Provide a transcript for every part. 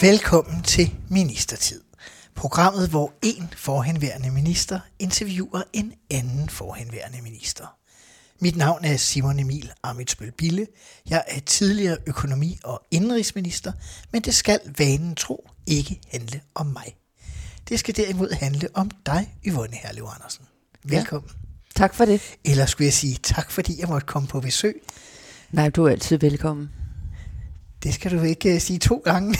Velkommen til Ministertid. Programmet, hvor en forhenværende minister interviewer en anden forhenværende minister. Mit navn er Simon Emil Amitsbøl Bille. Jeg er tidligere økonomi- og indrigsminister, men det skal vanen tro ikke handle om mig. Det skal derimod handle om dig, Yvonne Herlev Andersen. Velkommen. Ja. Tak for det. Eller skulle jeg sige tak, fordi jeg måtte komme på besøg. Nej, du er altid velkommen. Det skal du ikke uh, sige to gange.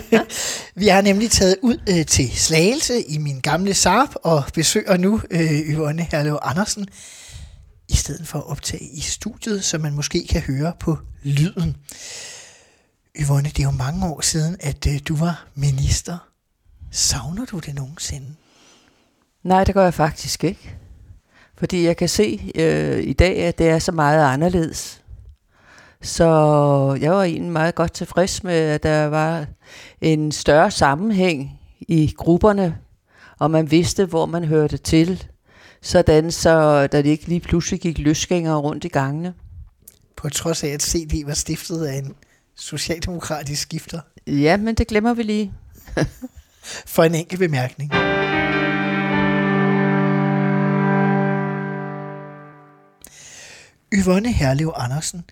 vi har nemlig taget ud uh, til Slagelse i min gamle Saab og besøger nu uh, Yvonne Herlev Andersen, i stedet for at optage i studiet, så man måske kan høre på lyden. Yvonne, det er jo mange år siden, at uh, du var minister. Savner du det nogensinde? Nej, det gør jeg faktisk ikke. Fordi jeg kan se øh, i dag, at det er så meget anderledes. Så jeg var egentlig meget godt tilfreds med, at der var en større sammenhæng i grupperne, og man vidste, hvor man hørte til, sådan så der ikke lige pludselig gik løsgængere rundt i gangene. På trods af, at CD var stiftet af en socialdemokratisk skifter. Ja, men det glemmer vi lige. For en enkelt bemærkning. Yvonne Herlev Andersen,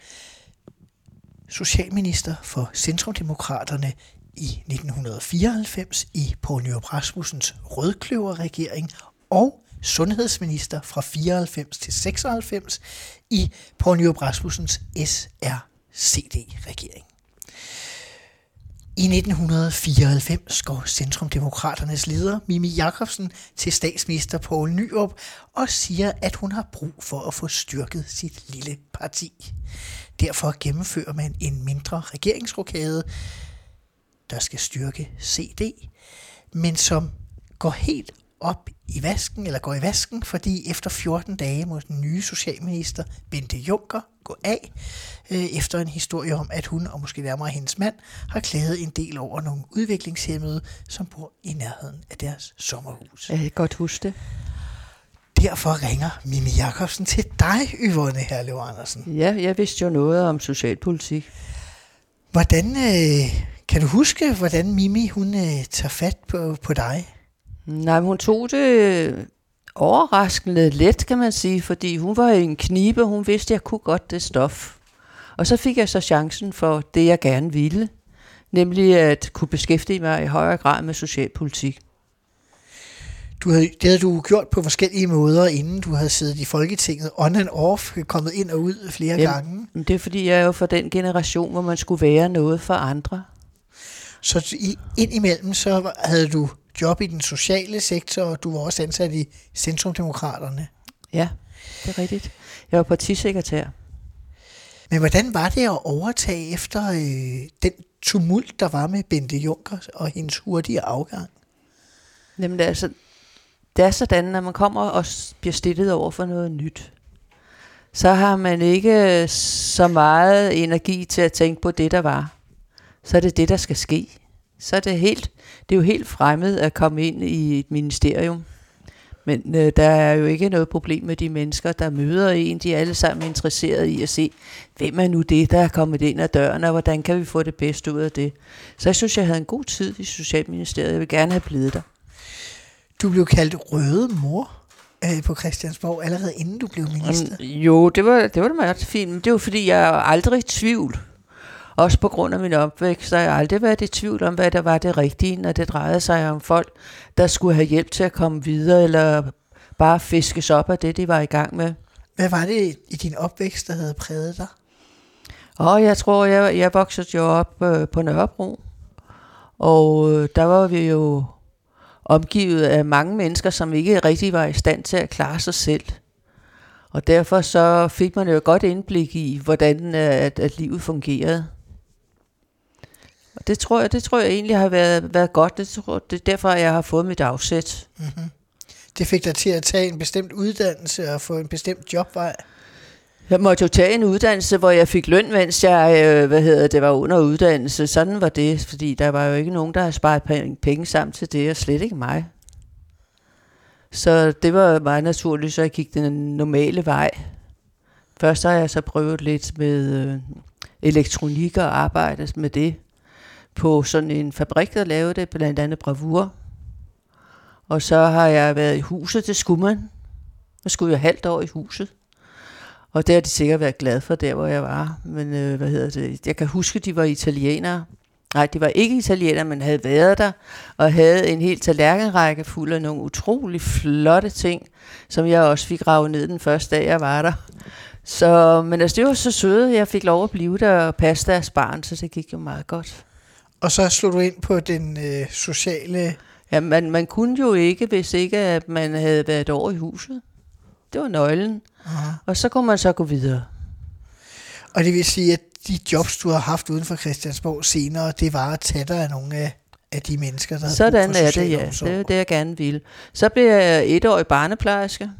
socialminister for Centrumdemokraterne i 1994 i Poul Nyrup Rasmussens rødkløverregering og sundhedsminister fra 94 til 96 i Poul Nyrup Rasmussens SRCD-regering. I 1994 går Centrumdemokraternes leder Mimi Jakobsen til statsminister Poul Nyrup og siger, at hun har brug for at få styrket sit lille parti. Derfor gennemfører man en mindre regeringsrokade, der skal styrke CD, men som går helt op i vasken, eller går i vasken, fordi efter 14 dage må den nye socialminister Bente Juncker gå af, øh, efter en historie om, at hun, og måske nærmere hendes mand, har klaget en del over nogle udviklingshemmede, som bor i nærheden af deres sommerhus. Jeg kan godt huske det. Derfor ringer Mimi Jakobsen til dig, Yvonne Herlev Andersen. Ja, jeg vidste jo noget om socialpolitik. Hvordan, øh, kan du huske, hvordan Mimi hun øh, tager fat på, på dig? Nej, men hun tog det overraskende let, kan man sige, fordi hun var i en knibe, hun vidste, at jeg kunne godt det stof. Og så fik jeg så chancen for det, jeg gerne ville, nemlig at kunne beskæftige mig i højere grad med socialpolitik. Du havde, det havde du gjort på forskellige måder, inden du havde siddet i Folketinget on and off, kommet ind og ud flere Jamen, gange. Det er fordi, jeg er jo fra den generation, hvor man skulle være noget for andre. Så i, indimellem så havde du job i den sociale sektor, og du var også ansat i Centrumdemokraterne. Ja, det er rigtigt. Jeg var partisekretær. Men hvordan var det at overtage efter øh, den tumult, der var med Bente Juncker og hendes hurtige afgang? Jamen, altså, det er sådan, når man kommer og bliver stillet over for noget nyt, så har man ikke øh, så meget energi til at tænke på det, der var. Så er det det, der skal ske. Så er det helt, det er jo helt fremmed at komme ind i et ministerium. Men øh, der er jo ikke noget problem med de mennesker, der møder en. De er alle sammen interesserede i at se, hvem er nu det, der er kommet ind ad døren, og hvordan kan vi få det bedste ud af det. Så jeg synes, jeg havde en god tid i Socialministeriet. Jeg vil gerne have blevet der. Du blev kaldt røde mor øh, på Christiansborg allerede inden du blev minister. Um, jo, det var, det var da meget fint. Men det var fordi, jeg er aldrig i tvivl. Også på grund af min opvækst, så har jeg aldrig været i tvivl om, hvad der var det rigtige, når det drejede sig om folk, der skulle have hjælp til at komme videre, eller bare fiskes op af det, de var i gang med. Hvad var det i din opvækst, der havde præget dig? Og jeg tror, jeg, jeg voksede jo op øh, på Nørrebro, og øh, der var vi jo omgivet af mange mennesker, som ikke rigtig var i stand til at klare sig selv. Og derfor så fik man jo et godt indblik i, hvordan øh, at, at livet fungerede. Og det tror jeg, det tror jeg egentlig har været, været godt. Det, tror, det er derfor, jeg har fået mit afsæt. Mm-hmm. Det fik dig til at tage en bestemt uddannelse og få en bestemt jobvej. Jeg måtte jo tage en uddannelse, hvor jeg fik løn, mens jeg øh, hvad hedder det, var under uddannelse. Sådan var det, fordi der var jo ikke nogen, der havde sparet penge, sammen til det, og slet ikke mig. Så det var meget naturligt, så jeg gik den normale vej. Først har jeg så prøvet lidt med øh, elektronik og arbejdet med det på sådan en fabrik, der lavede det, blandt andet bravur. Og så har jeg været i huset til Skumman. Jeg skulle jo halvt år i huset. Og det har de sikkert været glade for, der hvor jeg var. Men øh, hvad hedder det? Jeg kan huske, de var italienere. Nej, de var ikke italienere, men havde været der, og havde en helt tallerkenrække fuld af nogle utrolig flotte ting, som jeg også fik ravet ned den første dag, jeg var der. Så, men altså, det var så søde, jeg fik lov at blive der og passe deres barn, så det gik jo meget godt. Og så slog du ind på den øh, sociale... Ja, man, man kunne jo ikke, hvis ikke at man havde været over i huset. Det var nøglen. Aha. Og så kunne man så gå videre. Og det vil sige, at de jobs, du har haft uden for Christiansborg senere, det var at tage dig af nogle af, af de mennesker, der Sådan er det, ja. omsorg. Det er det, jeg gerne vil. Så blev jeg etårig barneplejerske.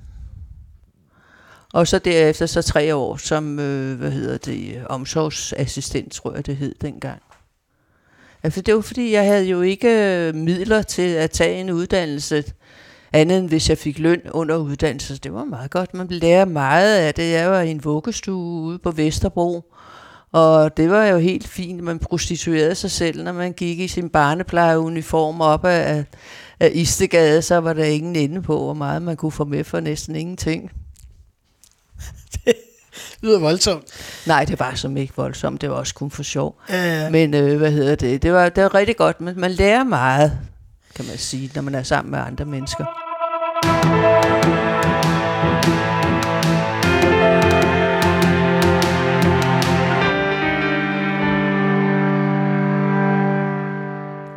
Og så derefter så tre år som, øh, hvad hedder det, omsorgsassistent, tror jeg det hed dengang. Altså det var fordi, jeg havde jo ikke øh, midler til at tage en uddannelse, andet end hvis jeg fik løn under uddannelse. Så det var meget godt. Man lærer meget af det. Jeg var i en vuggestue ude på Vesterbro, og det var jo helt fint. Man prostituerede sig selv, når man gik i sin barneplejeuniform op af, af Istegade, så var der ingen ende på, hvor meget man kunne få med for næsten ingenting. Det lyder voldsomt. Nej, det var som ikke voldsomt. Det var også kun for sjov. Øh, Men øh, hvad hedder det? Det var, det var rigtig godt. Men man lærer meget, kan man sige, når man er sammen med andre mennesker.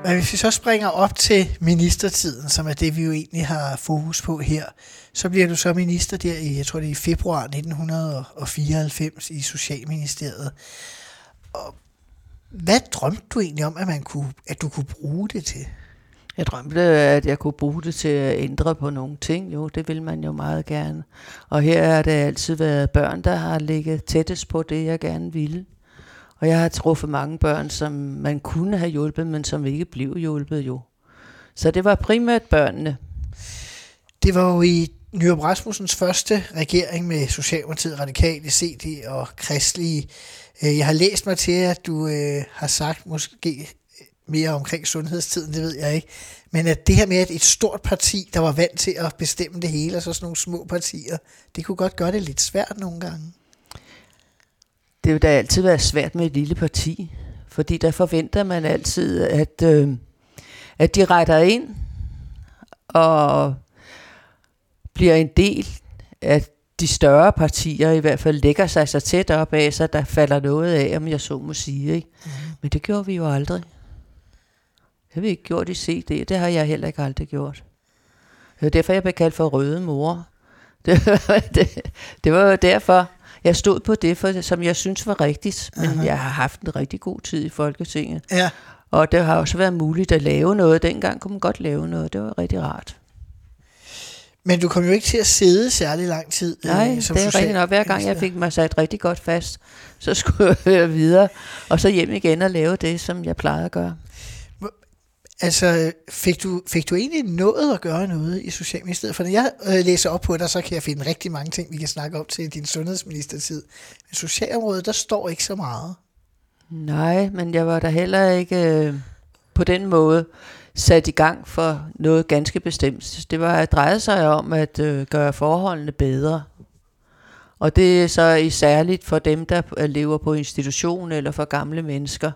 Men hvis vi så springer op til ministertiden, som er det, vi jo egentlig har fokus på her, så bliver du så minister der i, jeg tror det er i februar 1994 i Socialministeriet. Og hvad drømte du egentlig om, at, man kunne, at du kunne bruge det til? Jeg drømte, at jeg kunne bruge det til at ændre på nogle ting. Jo, det vil man jo meget gerne. Og her har det altid været børn, der har ligget tættest på det, jeg gerne ville. Og jeg har truffet mange børn, som man kunne have hjulpet, men som ikke blev hjulpet jo. Så det var primært børnene. Det var jo i Nyrup Rasmussens første regering med Socialdemokratiet, Radikale, CD og Kristelige. Øh, jeg har læst mig til, at du øh, har sagt måske mere omkring sundhedstiden, det ved jeg ikke. Men at det her med, at et stort parti, der var vant til at bestemme det hele, og så sådan nogle små partier, det kunne godt gøre det lidt svært nogle gange. Det vil da altid være svært med et lille parti, fordi der forventer man altid, at, øh, at de retter ind og bliver en del af de større partier, i hvert fald lægger sig så tæt op af, så der falder noget af, om jeg så må sige. Ikke? Mm. Men det gjorde vi jo aldrig. Har vi ikke gjort i CD, det har jeg heller ikke aldrig gjort. Det var derfor, jeg blev kaldt for røde mor. Det, det, det var derfor, jeg stod på det, for, som jeg synes var rigtigt. Men Aha. jeg har haft en rigtig god tid i Folketinget. Ja, Og det har også været muligt at lave noget. Dengang kunne man godt lave noget. Det var rigtig rart. men du kom jo ikke til at sidde særlig lang tid. øh, Nej, som det er rigtigt nok. Hver gang jeg fik mig sat rigtig godt fast, så skulle jeg videre. Og så hjem igen og lave det, som jeg plejede at gøre. Altså, fik du, fik du egentlig nået at gøre noget i Socialministeriet? For når jeg øh, læser op på dig, så kan jeg finde rigtig mange ting, vi kan snakke om til din sundhedsministertid. Men socialområdet, der står ikke så meget. Nej, men jeg var der heller ikke øh, på den måde sat i gang for noget ganske bestemt. Det var at dreje sig om at øh, gøre forholdene bedre. Og det er så i særligt for dem, der øh, lever på institution eller for gamle mennesker,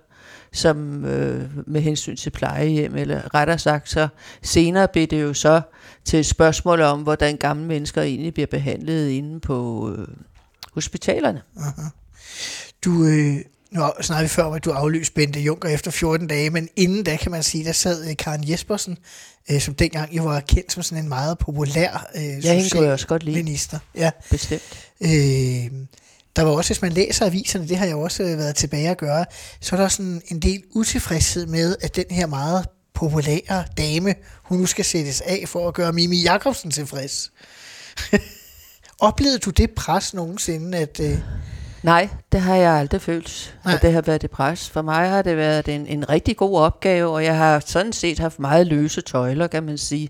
som øh, med hensyn til plejehjem, eller rettere sagt, så senere blev det jo så til et spørgsmål om, hvordan gamle mennesker egentlig bliver behandlet inde på øh, hospitalerne. Du, øh, nu snakkede vi før om, at du afløste Bente Juncker efter 14 dage, men inden da kan man sige, der sad øh, Karen Jespersen, øh, som dengang jo var kendt som sådan en meget populær øh, hende kunne jeg også godt lide. minister. Ja. Bestemt. Øh, der var også, hvis man læser aviserne, det har jeg også øh, været tilbage at gøre, så er der sådan en del utilfredshed med, at den her meget populære dame, hun nu skal sættes af for at gøre Mimi Jakobsen tilfreds. Oplevede du det pres nogensinde, at... Øh, Nej, det har jeg aldrig følt, Nej. at det har været det pres. For mig har det været en, en rigtig god opgave, og jeg har sådan set haft meget løse tøjler, kan man sige.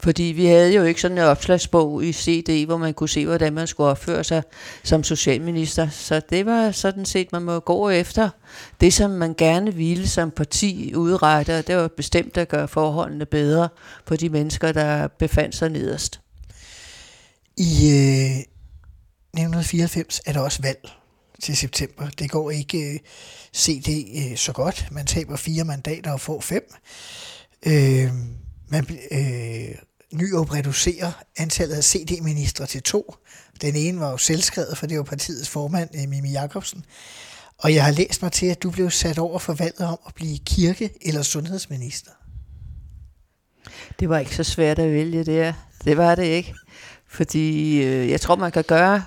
Fordi vi havde jo ikke sådan en opslagsbog i CD, hvor man kunne se, hvordan man skulle opføre sig som socialminister. Så det var sådan set, man må gå efter det, som man gerne ville som parti udrette, og det var bestemt at gøre forholdene bedre for de mennesker, der befandt sig nederst. I øh, 1994 er der også valg til september. Det går ikke øh, CD øh, så godt. Man taber fire mandater og får fem. Øh, man, øh, Nyrup reducerer antallet af CD-ministre til to. Den ene var jo selvskrevet, for det var partiets formand, øh, Mimi Jakobsen. Og jeg har læst mig til, at du blev sat over for valget om at blive kirke- eller sundhedsminister. Det var ikke så svært at vælge det. Det var det ikke. Fordi øh, jeg tror, man kan gøre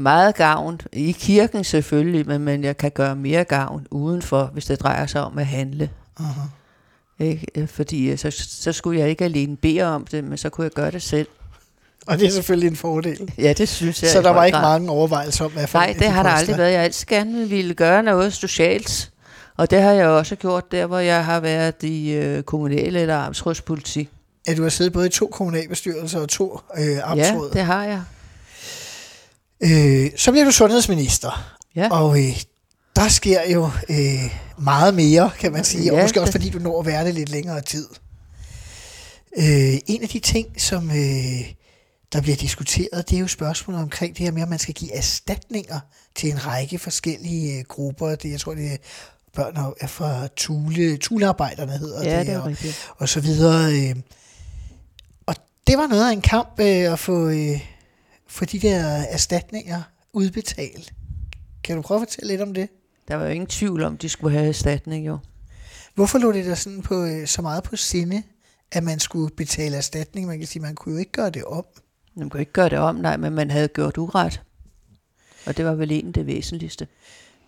meget gavn i kirken selvfølgelig, men, men jeg kan gøre mere gavn udenfor, hvis det drejer sig om at handle. Uh-huh. Ikke? Øh, Fordi øh, så, så skulle jeg ikke alene bede om det, men så kunne jeg gøre det selv. Og det er selvfølgelig en fordel. Ja, det synes jeg. Så der var ikke grad. mange overvejelser om, hvad for Nej, det de har der aldrig været. Jeg altid gerne ville gøre noget socialt. Og det har jeg også gjort der, hvor jeg har været i øh, kommunale eller amtsrådspolitik. At du har siddet både i to kommunalbestyrelser og to øh, Ja, amtsråd. det har jeg. Øh, så bliver du sundhedsminister, Ja. og øh, der sker jo øh, meget mere, kan man sige, og Ja, måske også fordi du når at være det lidt længere tid. Øh, en af de ting, som øh, der bliver diskuteret, det er jo spørgsmålet omkring det her med, om man skal give erstatninger til en række forskellige øh, grupper. Det, jeg tror, det er børn og- er fra Tule, Tulearbejderne hedder Ja, det, det er og, rigtigt. og så videre. Øh. Og det var noget af en kamp øh, at få, øh, få de der erstatninger udbetalt. Kan du prøve at fortælle lidt om det? Der var jo ingen tvivl om, de skulle have erstatning jo. Hvorfor lå det der sådan på, øh, så meget på sinde, at man skulle betale erstatning? Man kan sige, man kunne jo ikke gøre det om. Man kunne ikke gøre det om, nej, men man havde gjort uret. Og det var vel egentlig det væsentligste.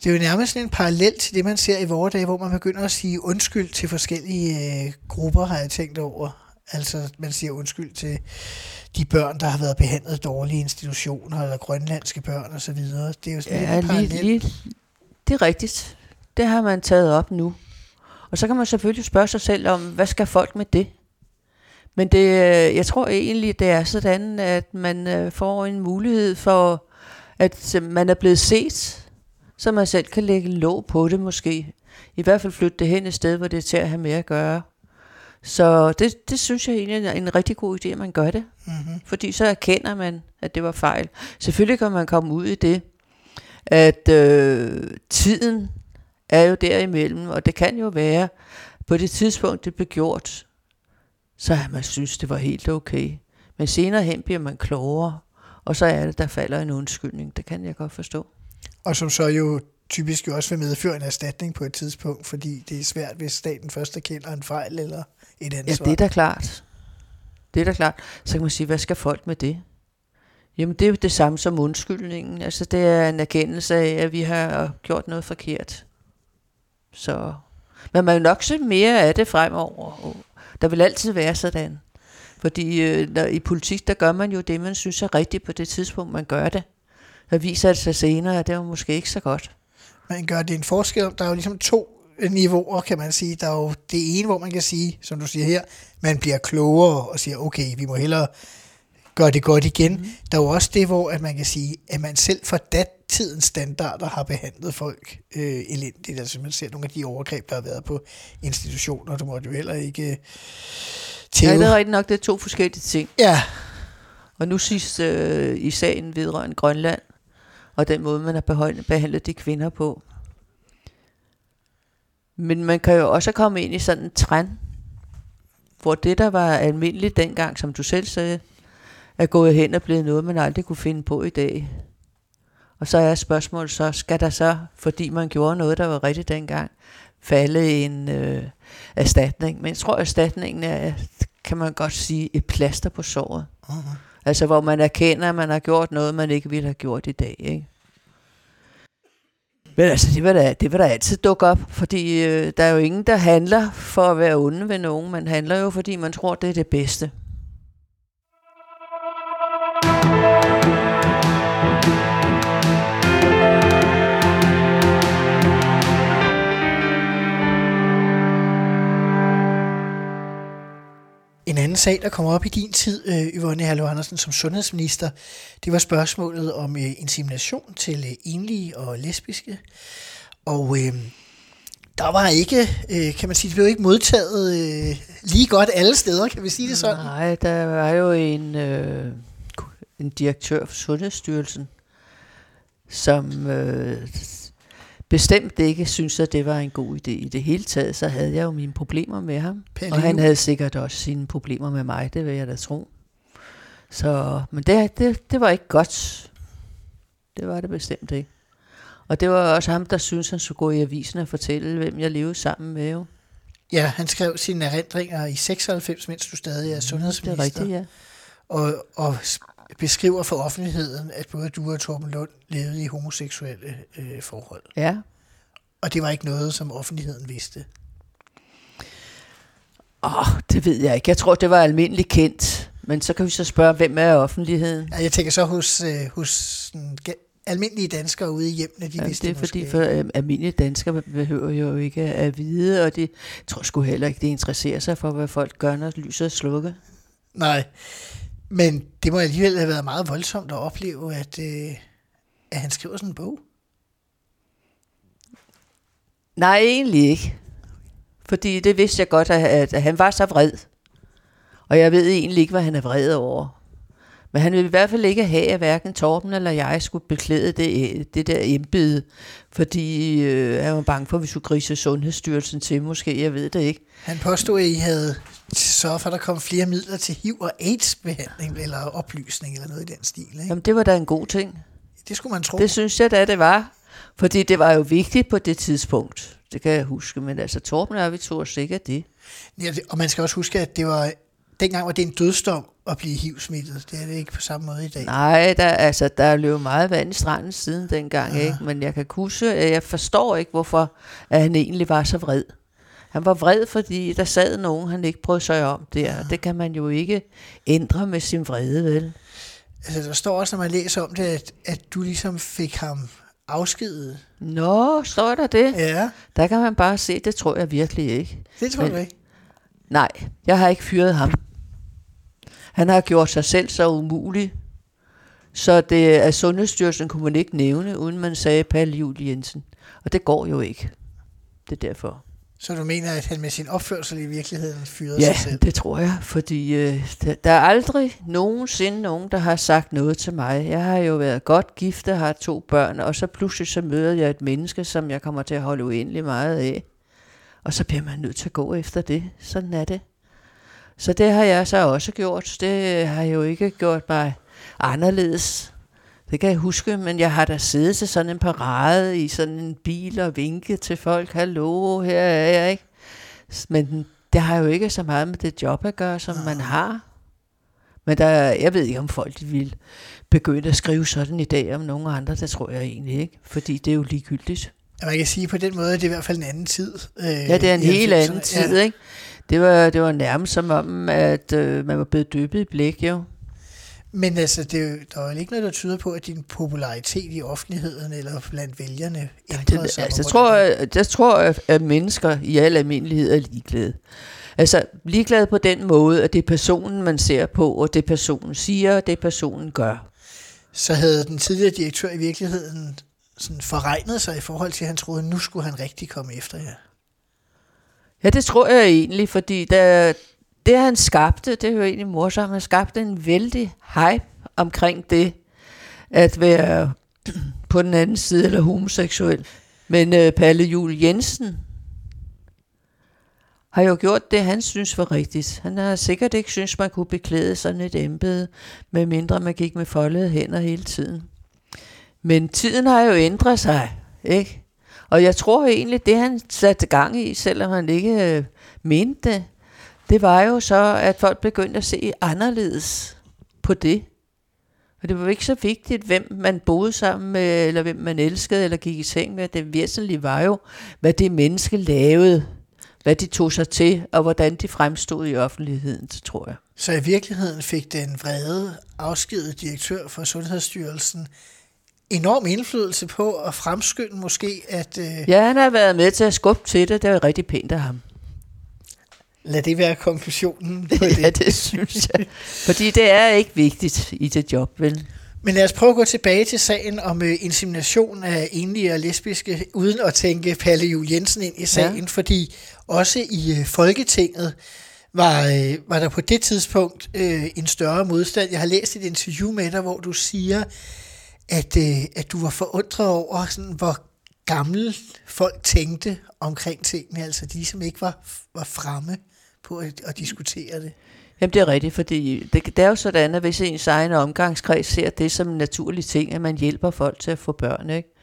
Det er jo nærmest en parallel til det, man ser i vores dage, hvor man begynder at sige undskyld til forskellige øh, grupper, har jeg tænkt over. Altså, man siger undskyld til de børn, der har været behandlet dårlige institutioner, eller grønlandske børn osv. Det er jo sådan Ja, lidt lige, lige, det er rigtigt. Det har man taget op nu. Og så kan man selvfølgelig spørge sig selv om, hvad skal folk med det? Men det, øh, jeg tror egentlig, det er sådan, at man øh, får en mulighed for, at øh, man er blevet set, så man selv kan lægge låg på det måske. I hvert fald flytte det hen et sted, hvor det er til at have med at gøre. Så det, det synes jeg egentlig er en rigtig god idé, at man gør det. Mm-hmm. Fordi så erkender man, at det var fejl. Selvfølgelig kan man komme ud i det, at øh, tiden er jo derimellem, og det kan jo være, på det tidspunkt, det blev gjort, så har man synes, det var helt okay. Men senere hen bliver man klogere, og så er det, der falder en undskyldning. Det kan jeg godt forstå. Og som så jo typisk jo også vil medføre en erstatning på et tidspunkt, fordi det er svært, hvis staten først erkender en fejl eller et Ja, ansvar. det er da klart. Det er da klart. Så kan man sige, hvad skal folk med det? Jamen, det er jo det samme som undskyldningen. Altså, det er en erkendelse af, at vi har gjort noget forkert. Så, men man vil nok se mere af det fremover. Der vil altid være sådan. Fordi øh, når, i politik, der gør man jo det, man synes er rigtigt på det tidspunkt, man gør det. Der viser det sig senere, at det var måske ikke så godt. Man gør det en forskel. Der er jo ligesom to niveauer, kan man sige. Der er jo det ene, hvor man kan sige, som du siger her, man bliver klogere og siger, okay, vi må hellere gøre det godt igen. Mm. Der er jo også det, hvor at man kan sige, at man selv for datidens standarder har behandlet folk øh, elendigt. Altså man ser nogle af de overgreb, der har været på institutioner. Du måtte jo heller ikke øh, Ja, tæve. det er rigtigt nok, det er to forskellige ting. Ja, Og nu sidst øh, i sagen vedrørende Grønland, og den måde, man har behandlet de kvinder på. Men man kan jo også komme ind i sådan en trend, hvor det, der var almindeligt dengang, som du selv sagde, er gået hen og blevet noget, man aldrig kunne finde på i dag. Og så er spørgsmålet så, skal der så, fordi man gjorde noget, der var rigtigt dengang, falde en øh, erstatning? Men jeg tror, erstatningen er, kan man godt sige, et plaster på såret. uh-huh. Altså hvor man erkender, at man har gjort noget, man ikke ville have gjort i dag. Ikke? Men altså, det vil da, det vil da altid dukke op, fordi øh, der er jo ingen, der handler for at være onde ved nogen. Man handler jo, fordi man tror, det er det bedste. En anden sag, der kom op i din tid, øh, Yvonne Herlev Andersen, som sundhedsminister, det var spørgsmålet om øh, insemination til øh, enlige og lesbiske. Og øh, der var ikke, øh, kan man sige, det blev ikke modtaget øh, lige godt alle steder, kan vi sige det sådan? Nej, der var jo en, øh, en direktør for Sundhedsstyrelsen, som øh, bestemt ikke synes, at det var en god idé. I det hele taget, så havde jeg jo mine problemer med ham. Pelle og han havde sikkert også sine problemer med mig, det vil jeg da tro. Så, men det, det, det var ikke godt. Det var det bestemt ikke. Og det var også ham, der synes han skulle gå i avisen og fortælle, hvem jeg levede sammen med. Jo. Ja, han skrev sine erindringer i 96, mens du stadig er Det sundhedsminister. er rigtigt, ja. og, og beskriver for offentligheden, at både du og Torben Lund levede i homoseksuelle øh, forhold. Ja, Og det var ikke noget, som offentligheden vidste. Åh, oh, det ved jeg ikke. Jeg tror, det var almindeligt kendt. Men så kan vi så spørge, hvem er offentligheden? Ja, Jeg tænker så hos, øh, hos sådan, almindelige danskere ude i hjemmene, de Ja, vidste det er fordi, for øh, almindelige danskere behøver jo ikke at vide, og det tror sgu heller ikke, det interesserer sig for, hvad folk gør, når lyset er slukket. Nej, men det må alligevel have været meget voldsomt at opleve, at, øh, at han skriver sådan en bog. Nej, egentlig ikke. Fordi det vidste jeg godt, at, at, at han var så vred. Og jeg ved egentlig ikke, hvad han er vred over. Men han vil i hvert fald ikke have, at hverken Torben eller jeg skulle beklæde det, det der embede, fordi øh, han var bange for, at vi skulle grise Sundhedsstyrelsen til, måske, jeg ved det ikke. Han påstod, at I havde sørget for, at der kom flere midler til HIV- og AIDS-behandling, eller oplysning, eller noget i den stil. Ikke? Jamen, det var da en god ting. Det skulle man tro. Det synes jeg da, det var. Fordi det var jo vigtigt på det tidspunkt. Det kan jeg huske. Men altså, Torben og vi tog sikkert det. Ja, og man skal også huske, at det var, dengang var det en dødsdom at blive HIV-smittet. Det er det ikke på samme måde i dag. Nej, der, altså, der løb meget vand i stranden siden dengang. Ikke? Men jeg kan huske, at jeg forstår ikke, hvorfor at han egentlig var så vred. Han var vred, fordi der sad nogen, han ikke brød sig om der. Det kan man jo ikke ændre med sin vrede, vel? Altså, der står også, når man læser om det, at, at du ligesom fik ham afskedet. Nå, står der det? Ja, Der kan man bare se, det tror jeg virkelig ikke. det tror Men- jeg ikke. Nej, jeg har ikke fyret ham. Han har gjort sig selv så umulig, så det af Sundhedsstyrelsen kunne man ikke nævne, uden man sagde Palle Jul Jensen. Og det går jo ikke. Det er derfor. Så du mener, at han med sin opførsel i virkeligheden fyrede Ja, sig selv? det tror jeg, fordi øh, der, er aldrig nogensinde nogen, der har sagt noget til mig. Jeg har jo været godt gift og har to børn, og så pludselig så møder jeg et menneske, som jeg kommer til at holde uendelig meget af. Og så bliver man nødt til at gå efter det. Sådan er det. Så det har jeg så også gjort. Det har jo ikke gjort mig anderledes. Det kan jeg huske, men jeg har da siddet til sådan en parade i sådan en bil og vinket til folk. Hallo, her er jeg, ikke? Men det har jo ikke så meget med det job at gøre, som man har. Men der, jeg ved ikke, om folk de vil begynde at skrive sådan i dag om nogen andre. Det tror jeg egentlig ikke, fordi det er jo ligegyldigt. Ja, Man kan sige på den måde, at det er i hvert fald en anden tid. Øh, Ja, det er en helt 90'erne. anden tid, ikke? Det var, det var nærmest som om, at øh, man var blevet dyppet i blæk, jo. Men altså, det, er der er jo ikke noget, der tyder på, at din popularitet i offentligheden eller blandt vælgerne ændrede Det, sig. altså, jeg tror, jeg, jeg tror, at, at mennesker i al almindelighed er ligeglade. Altså, ligeglade på den måde, at det er personen, man ser på, og det personen siger, og det personen gør. Så havde den tidligere direktør i virkeligheden sådan forregnet sig i forhold til, at han troede, at nu skulle han rigtig komme efter jer. Ja, det tror jeg egentlig, fordi der, det han skabte, det er jo egentlig morsomt, han skabte en vældig hype omkring det, at være på den anden side eller homoseksuel. Men øh, Palle Jul Jensen har jo gjort det, han synes var rigtigt. Han har sikkert ikke synes, man kunne beklæde sådan et embede, med mindre man gik med foldede hænder hele tiden. Men tiden har jo ændret sig, ikke? Og jeg tror egentlig, det han satte gang i, selvom han ikke øh, mente det, det var jo så, at folk begyndte at se anderledes på det. Og det var ikke så vigtigt, hvem man boede sammen med, eller hvem man elskede, eller gik i seng med. Det væsentlige var jo, hvad det menneske lavede, hvad de tog sig til, og hvordan de fremstod i offentligheden, tror jeg. Så i virkeligheden fik den vrede afskedet direktør for Sundhedsstyrelsen enorm indflydelse på at fremskynde måske, at øh, Ja, han har været med til at skubbe til det. Det var rigtig pænt af ham. Lad det være konklusionen på det. Ja, det synes jeg. Fordi det er ikke vigtigt i det job, vel? Men lad os prøve at gå tilbage til sagen om øh, insemination af enlige og lesbiske, uden at tænke Palle Jul Jensen ind i sagen, ja. fordi også i øh, Folketinget var, øh, var der på det tidspunkt øh, en større modstand. Jeg har læst et interview med dig, hvor du siger, at, øh, at du var forundret over, sådan, hvor gamle folk tænkte omkring tingene, altså de, som ikke var, var fremme på at, at diskutere det. Jamen det er rigtigt, fordi det, det er jo sådan, at hvis ens egen omgangskreds ser det som en naturlig ting, at man hjælper folk til at få børn, ikke?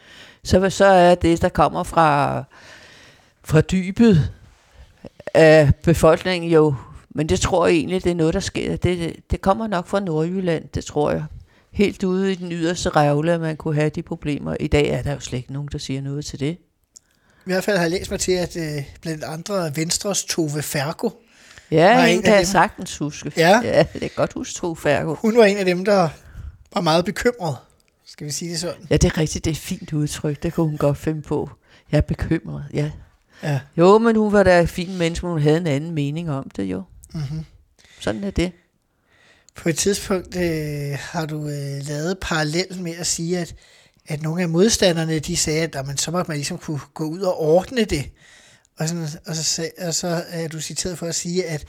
Så, så er det, der kommer fra, fra dybet af befolkningen jo, men det tror jeg egentlig, det er noget, der sker. Det, det kommer nok fra Nordjylland, det tror jeg. Helt ude i den yderste revle, at man kunne have de problemer. I dag er der jo slet ikke nogen, der siger noget til det. I hvert fald har jeg læst mig til, at øh, blandt andre Venstres Tove Fergo, Ja, Var en en kan jeg dem. sagtens huske. Ja. ja det er godt huske, Tove Fergo. hun var en af dem, der var meget bekymret. Skal vi sige det sådan? Ja, det er rigtigt, det er et fint udtryk. Det kunne hun godt finde på. Jeg er bekymret, ja. Ja. Jo, men hun var da et fint menneske, men hun havde en anden mening om det jo. Mm-hmm. Sådan er det. På et tidspunkt øh, har du øh, lavet parallel med at sige, at, at nogle af modstanderne, de sagde, at jamen, så måtte man ligesom kunne gå ud og ordne det. Og, sådan, og, så, og så er du citeret for at sige, at,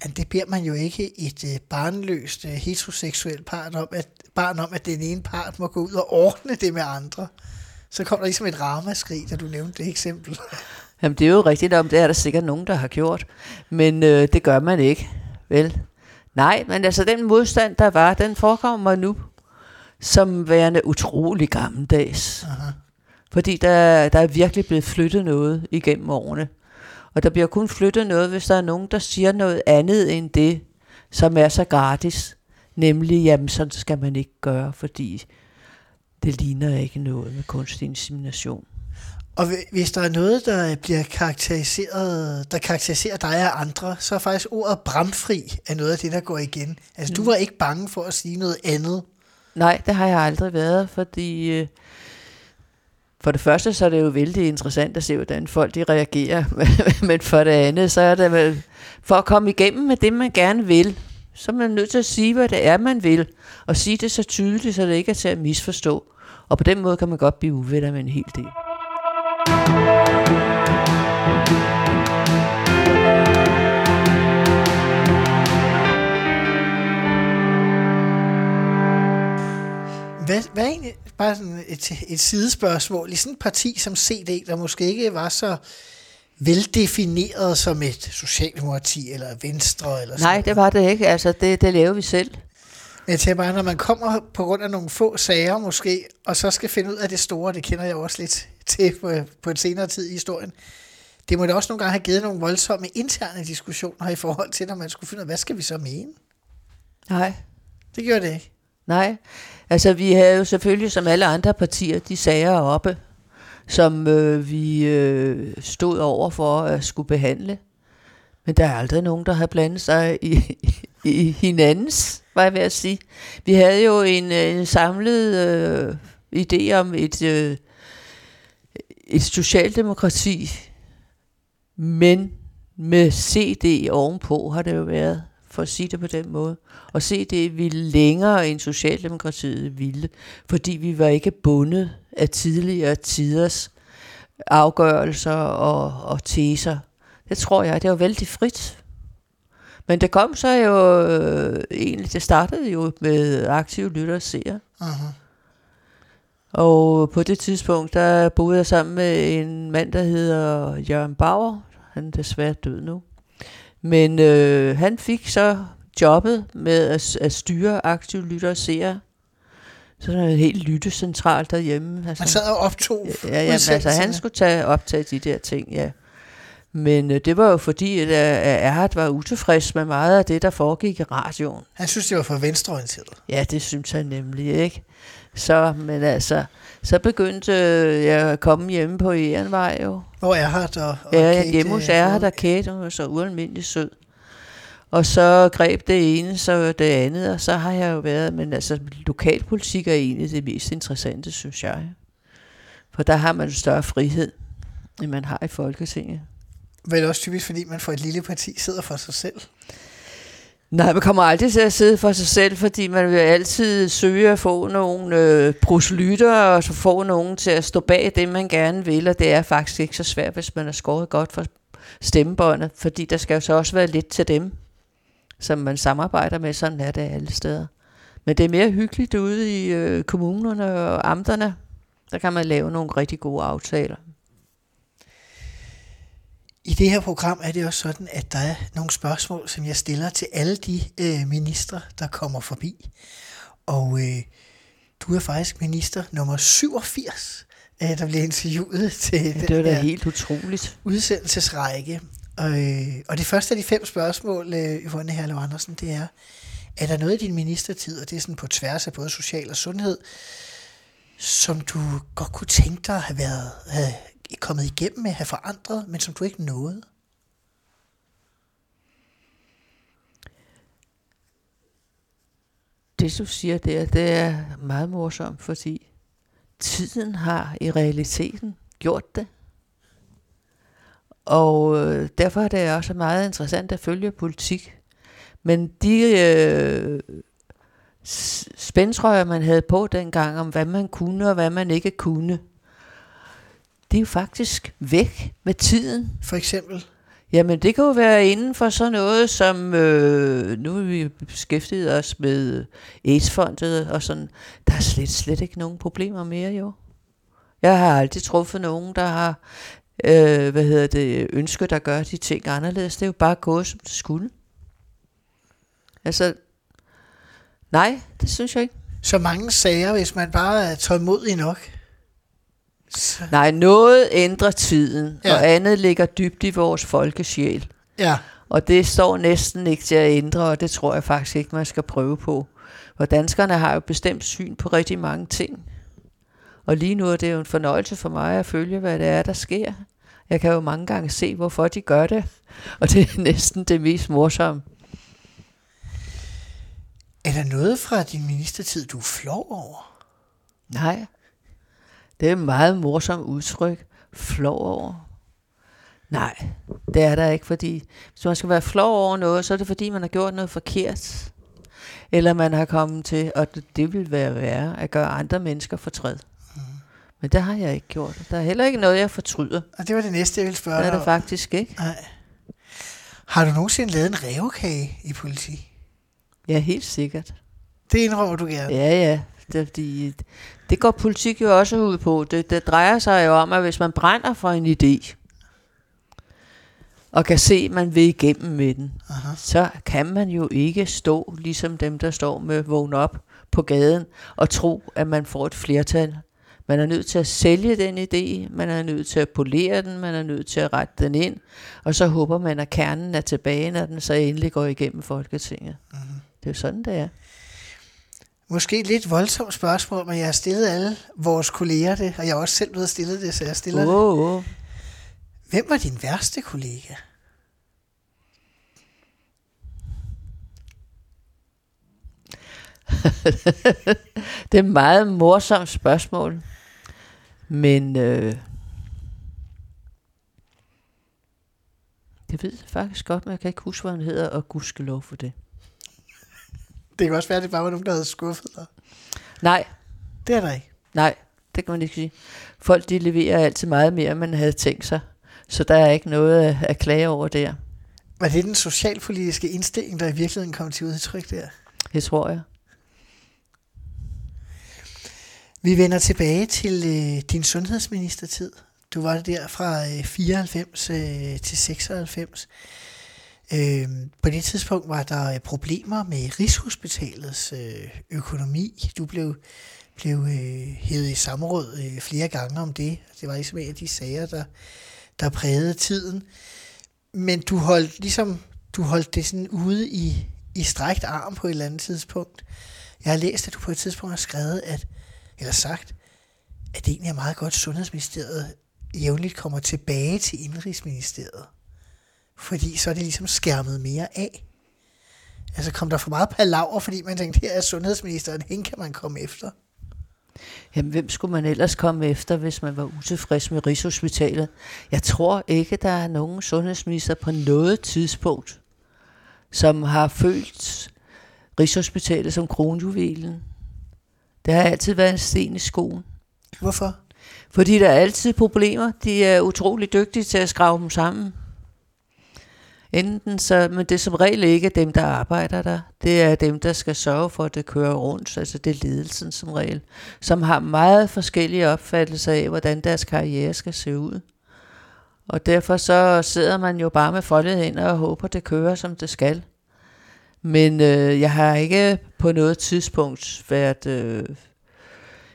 at det beder man jo ikke et øh, barnløst øh, heteroseksuelt part om, at, barn om, at den ene part må gå ud og ordne det med andre. Så kom der ligesom et ramaskrig, da du nævnte det eksempel. Jamen, det er jo rigtigt om, det er der sikkert nogen, der har gjort. Men øh, det gør man ikke, vel? Nej, men altså den modstand, der var, den forekommer nu som værende utrolig gammeldags. Aha. Fordi der, der er virkelig blevet flyttet noget igennem årene. Og der bliver kun flyttet noget, hvis der er nogen, der siger noget andet end det, som er så gratis. Nemlig, jamen sådan skal man ikke gøre, fordi det ligner ikke noget med kunstig insemination. Og hvi- hvis der er noget, der bliver karakteriseret, der karakteriserer dig og andre, så er faktisk ordet bramfri af noget af det, der går igen. Altså, du var ikke bange for at sige noget andet. Nej, det har jeg aldrig været, fordi øh, for det første så er det jo vældig interessant at se, hvordan folk de reagerer, men for det andet, så er det vel, for at komme igennem med det, man gerne vil, så er man nødt til at sige, hvad det er, man vil, og sige det så tydeligt, så det ikke er til at misforstå. Og på den måde kan man godt blive uvenner med en hel del. Hvad, hvad egentlig, bare sådan et, et sidespørgsmål, i sådan et parti som CD, der måske ikke var så veldefineret som et socialdemokrati eller venstre eller sådan Nej, det var det ikke. Altså, det, det laver vi selv. Men jeg tænker bare, når man kommer på grund af nogle få sager måske, og så skal finde ud af det store, det kender jeg også lidt til på, på et senere tid i historien, det må da også nogle gange have givet nogle voldsomme interne diskussioner i forhold til, når man skulle finde ud af, hvad skal vi så mene? Nej, Det gjorde det ikke. Nej, altså vi havde jo selvfølgelig som alle andre partier de sager oppe, som øh, vi øh, stod over for at skulle behandle. Men der er aldrig nogen, der har blandet sig i, i, i hinandens, var jeg ved at sige. Vi havde jo en, øh, en samlet øh, idé om et, øh, et socialdemokrati, men med CD ovenpå har det jo været, for at sige det på den måde. Og CD ville længere end Socialdemokratiet ville, fordi vi var ikke bundet af tidligere tiders afgørelser og, og teser. Det tror jeg, det var vældig frit. Men det kom så jo øh, egentlig, det startede jo med aktive lyttere og seere. Og på det tidspunkt, der boede jeg sammen med en mand, der hedder Jørgen Bauer. Han er desværre død nu. Men øh, han fik så jobbet med at, at styre aktiv lytter og seere. Så er det helt lyttecentralt derhjemme. Altså. Man sad og optog Ja, ja men altså, han skulle tage optage de der ting, ja. Men øh, det var jo fordi, at øh, Erhard var utilfreds med meget af det, der foregik i radioen. Han synes, det var for venstreorienteret. Ja, det synes han nemlig, ikke? Så, men altså, så begyndte øh, jeg at komme hjemme på Ehrenvej jo. Hvor er han og, og Ja, Kate, hjemme hos øh, Erhard og Kate, hun var så ualmindelig sød. Og så greb det ene, så det andet, og så har jeg jo været, men altså lokalpolitik er egentlig det mest interessante, synes jeg. For der har man større frihed, end man har i Folketinget. Vel også typisk, fordi man for et lille parti sidder for sig selv. Nej, man kommer aldrig til at sidde for sig selv, fordi man vil altid søge at få nogle øh, proselytter, og så få nogen til at stå bag det, man gerne vil, og det er faktisk ikke så svært, hvis man har skåret godt for stemmebåndet, fordi der skal jo så også være lidt til dem, som man samarbejder med, sådan er det alle steder. Men det er mere hyggeligt ude i øh, kommunerne og amterne, der kan man lave nogle rigtig gode aftaler. I det her program er det også sådan, at der er nogle spørgsmål, som jeg stiller til alle de øh, ministre, der kommer forbi. Og øh, du er faktisk minister nummer 87, øh, der bliver interviewet til Ja, det var da helt utroligt. udsendelsesrække. Og, øh, og det første af de fem spørgsmål, øh, Yvonne Herlev Andersen, det er, er der noget i din ministertid, og det er sådan på tværs af både social og sundhed, som du godt kunne tænke dig at have været have kommet igennem med, have forandret, men som du ikke nåede? Det, du siger der, det er meget morsomt, fordi tiden har i realiteten gjort det. Og øh, derfor er det også meget interessant at følge politik. Men de øh, spændtrøjer, man havde på dengang, om hvad man kunne og hvad man ikke kunne, de er jo faktisk væk med tiden. For eksempel? Jamen, det kan jo være inden for sådan noget som, øh, nu er vi beskæftiget os med AIDS-fondet og sådan, der er slet, slet ikke nogen problemer mere, jo. Jeg har aldrig truffet nogen, der har, øh, hvad hedder det, ønsket at gøre de ting anderledes. Det er jo bare gået, som det skulle. Altså, nej, det synes jeg ikke. Så mange sager, hvis man bare er tålmodig nok. Nej, noget ændrer tiden, ja. og andet ligger dybt i vores folkesjæl. ja, Og det står næsten ikke til at ændre, og det tror jeg faktisk ikke, man skal prøve på. For danskerne har jo bestemt syn på rigtig mange ting. Og lige nu er det jo en fornøjelse for mig at følge, hvad det er, der sker. Jeg kan jo mange gange se, hvorfor de gør det. Og det er næsten det mest morsomme. er der noget fra din ministertid, du er flov over? Nej, det er et meget morsomt udtryk. Flov over. Nej, det er der ikke, fordi hvis man skal være flov over noget, så er det fordi, man har gjort noget forkert. Eller man har kommet til, og det, det vil være værre, at gøre andre mennesker fortræd. Men det har jeg ikke gjort. Der er heller ikke noget, jeg fortryder. Og det var det næste, jeg ville spørge Det er dig om. faktisk ikke. Nej. Har du nogensinde lavet en revkage i politi? Ja, helt sikkert. Det indrømmer du gerne. Ja, ja. Det, fordi, det går politik jo også ud på. Det, det drejer sig jo om, at hvis man brænder for en idé, og kan se, at man vil igennem med den, Aha. så kan man jo ikke stå, ligesom dem, der står med vågen op på gaden, og tro, at man får et flertal. Man er nødt til at sælge den idé, man er nødt til at polere den, man er nødt til at rette den ind, og så håber man, at kernen er tilbage, når den så endelig går igennem Folketinget. Mm-hmm. Det er jo sådan, det er. Måske et lidt voldsomt spørgsmål, men jeg har stillet alle vores kolleger det, og jeg har også selv blevet stillet det, så jeg stiller det. Oh, oh. Hvem var din værste kollega? Det er et meget morsomt spørgsmål. Men øh, det ved jeg faktisk godt, men jeg kan ikke huske, hvad han hedder, og gudskelov for det. Det kan også være, at det bare var nogen, der havde skuffet dig. Nej, Det er der ikke. nej, det kan man ikke sige. Folk de leverer altid meget mere, end man havde tænkt sig. Så der er ikke noget at, klage over der. Var det den socialpolitiske indstilling, der i virkeligheden kom til udtryk der? Det tror jeg. Vi vender tilbage til øh, din sundhedsministertid. Du var der fra øh, 94 øh, til 96. Øh, på det tidspunkt var der øh, problemer med Rigshospitalets øh, økonomi. Du blev, blev øh, hævet i samråd øh, flere gange om det. Det var ligesom en af de sager, der, der prægede tiden. Men du holdt ligesom, du holdt det sådan ude i, i strækt arm på et eller andet tidspunkt. Jeg har læst, at du på et tidspunkt har skrevet, at, eller sagt, at det egentlig er meget godt, at Sundhedsministeriet jævnligt kommer tilbage til Indrigsministeriet. Fordi så er det ligesom skærmet mere af. Altså kom der for meget palaver, fordi man tænkte, her er sundhedsministeren, hende kan man komme efter. Jamen, hvem skulle man ellers komme efter, hvis man var utilfreds med Rigshospitalet? Jeg tror ikke, der er nogen sundhedsminister på noget tidspunkt, som har følt Rigshospitalet som kronjuvelen. Det har altid været en sten i skoen. Hvorfor? Fordi der er altid problemer. De er utrolig dygtige til at skrave dem sammen. Enten så, men det er som regel ikke dem, der arbejder der. Det er dem, der skal sørge for, at det kører rundt. Altså det er ledelsen som regel. Som har meget forskellige opfattelser af, hvordan deres karriere skal se ud. Og derfor så sidder man jo bare med foldet ind og håber, det kører, som det skal. Men øh, jeg har ikke på noget tidspunkt været øh,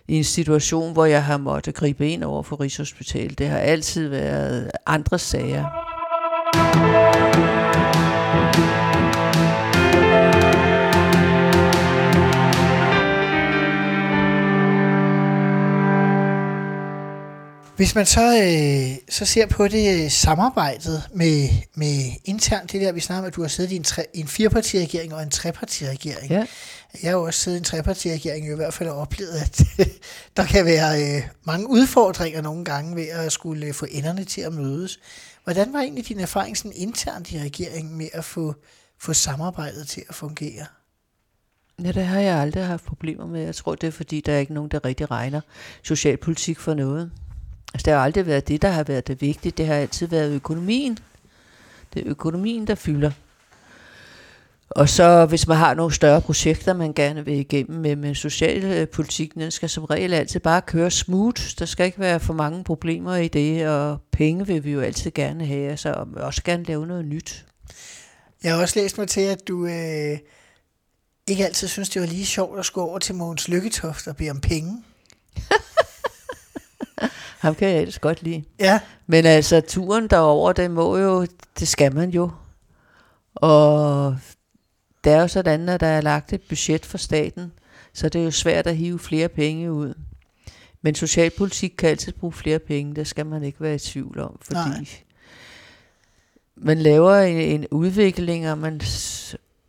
i en situation, hvor jeg har måttet gribe ind over for Rigshospitalet. Det har altid været andre sager. Hvis man så, øh, så ser på det øh, samarbejdet med, med internt, det der, vi snakker om, at du har siddet i en, tre, en firepartiregering og en trepartiregering. Ja. Jeg har jo også siddet i en trepartiregering, i hvert fald og oplevet, at der kan være øh, mange udfordringer nogle gange ved at skulle få enderne til at mødes. Hvordan var egentlig din erfaring sådan internt i regeringen med at få, få samarbejdet til at fungere? Ja, det har jeg aldrig haft problemer med. Jeg tror, det er fordi, der er ikke nogen, der rigtig regner socialpolitik for noget. Altså, det har aldrig været det, der har været det vigtige. Det har altid været økonomien. Det er økonomien, der fylder. Og så hvis man har nogle større projekter, man gerne vil igennem med, med socialpolitik, den skal som regel altid bare køre smooth. Der skal ikke være for mange problemer i det, og penge vil vi jo altid gerne have, så og også gerne lave noget nyt. Jeg har også læst mig til, at du øh, ikke altid synes, det var lige sjovt at gå over til Mogens Lykketoft og bede om penge. Ham kan jeg ellers godt lide. Ja, Men altså, turen derover, det må jo, det skal man jo. Og det er jo sådan, at der er lagt et budget for staten, så det er jo svært at hive flere penge ud. Men socialpolitik kan altid bruge flere penge, det skal man ikke være i tvivl om, fordi Nej. man laver en, en udvikling, og man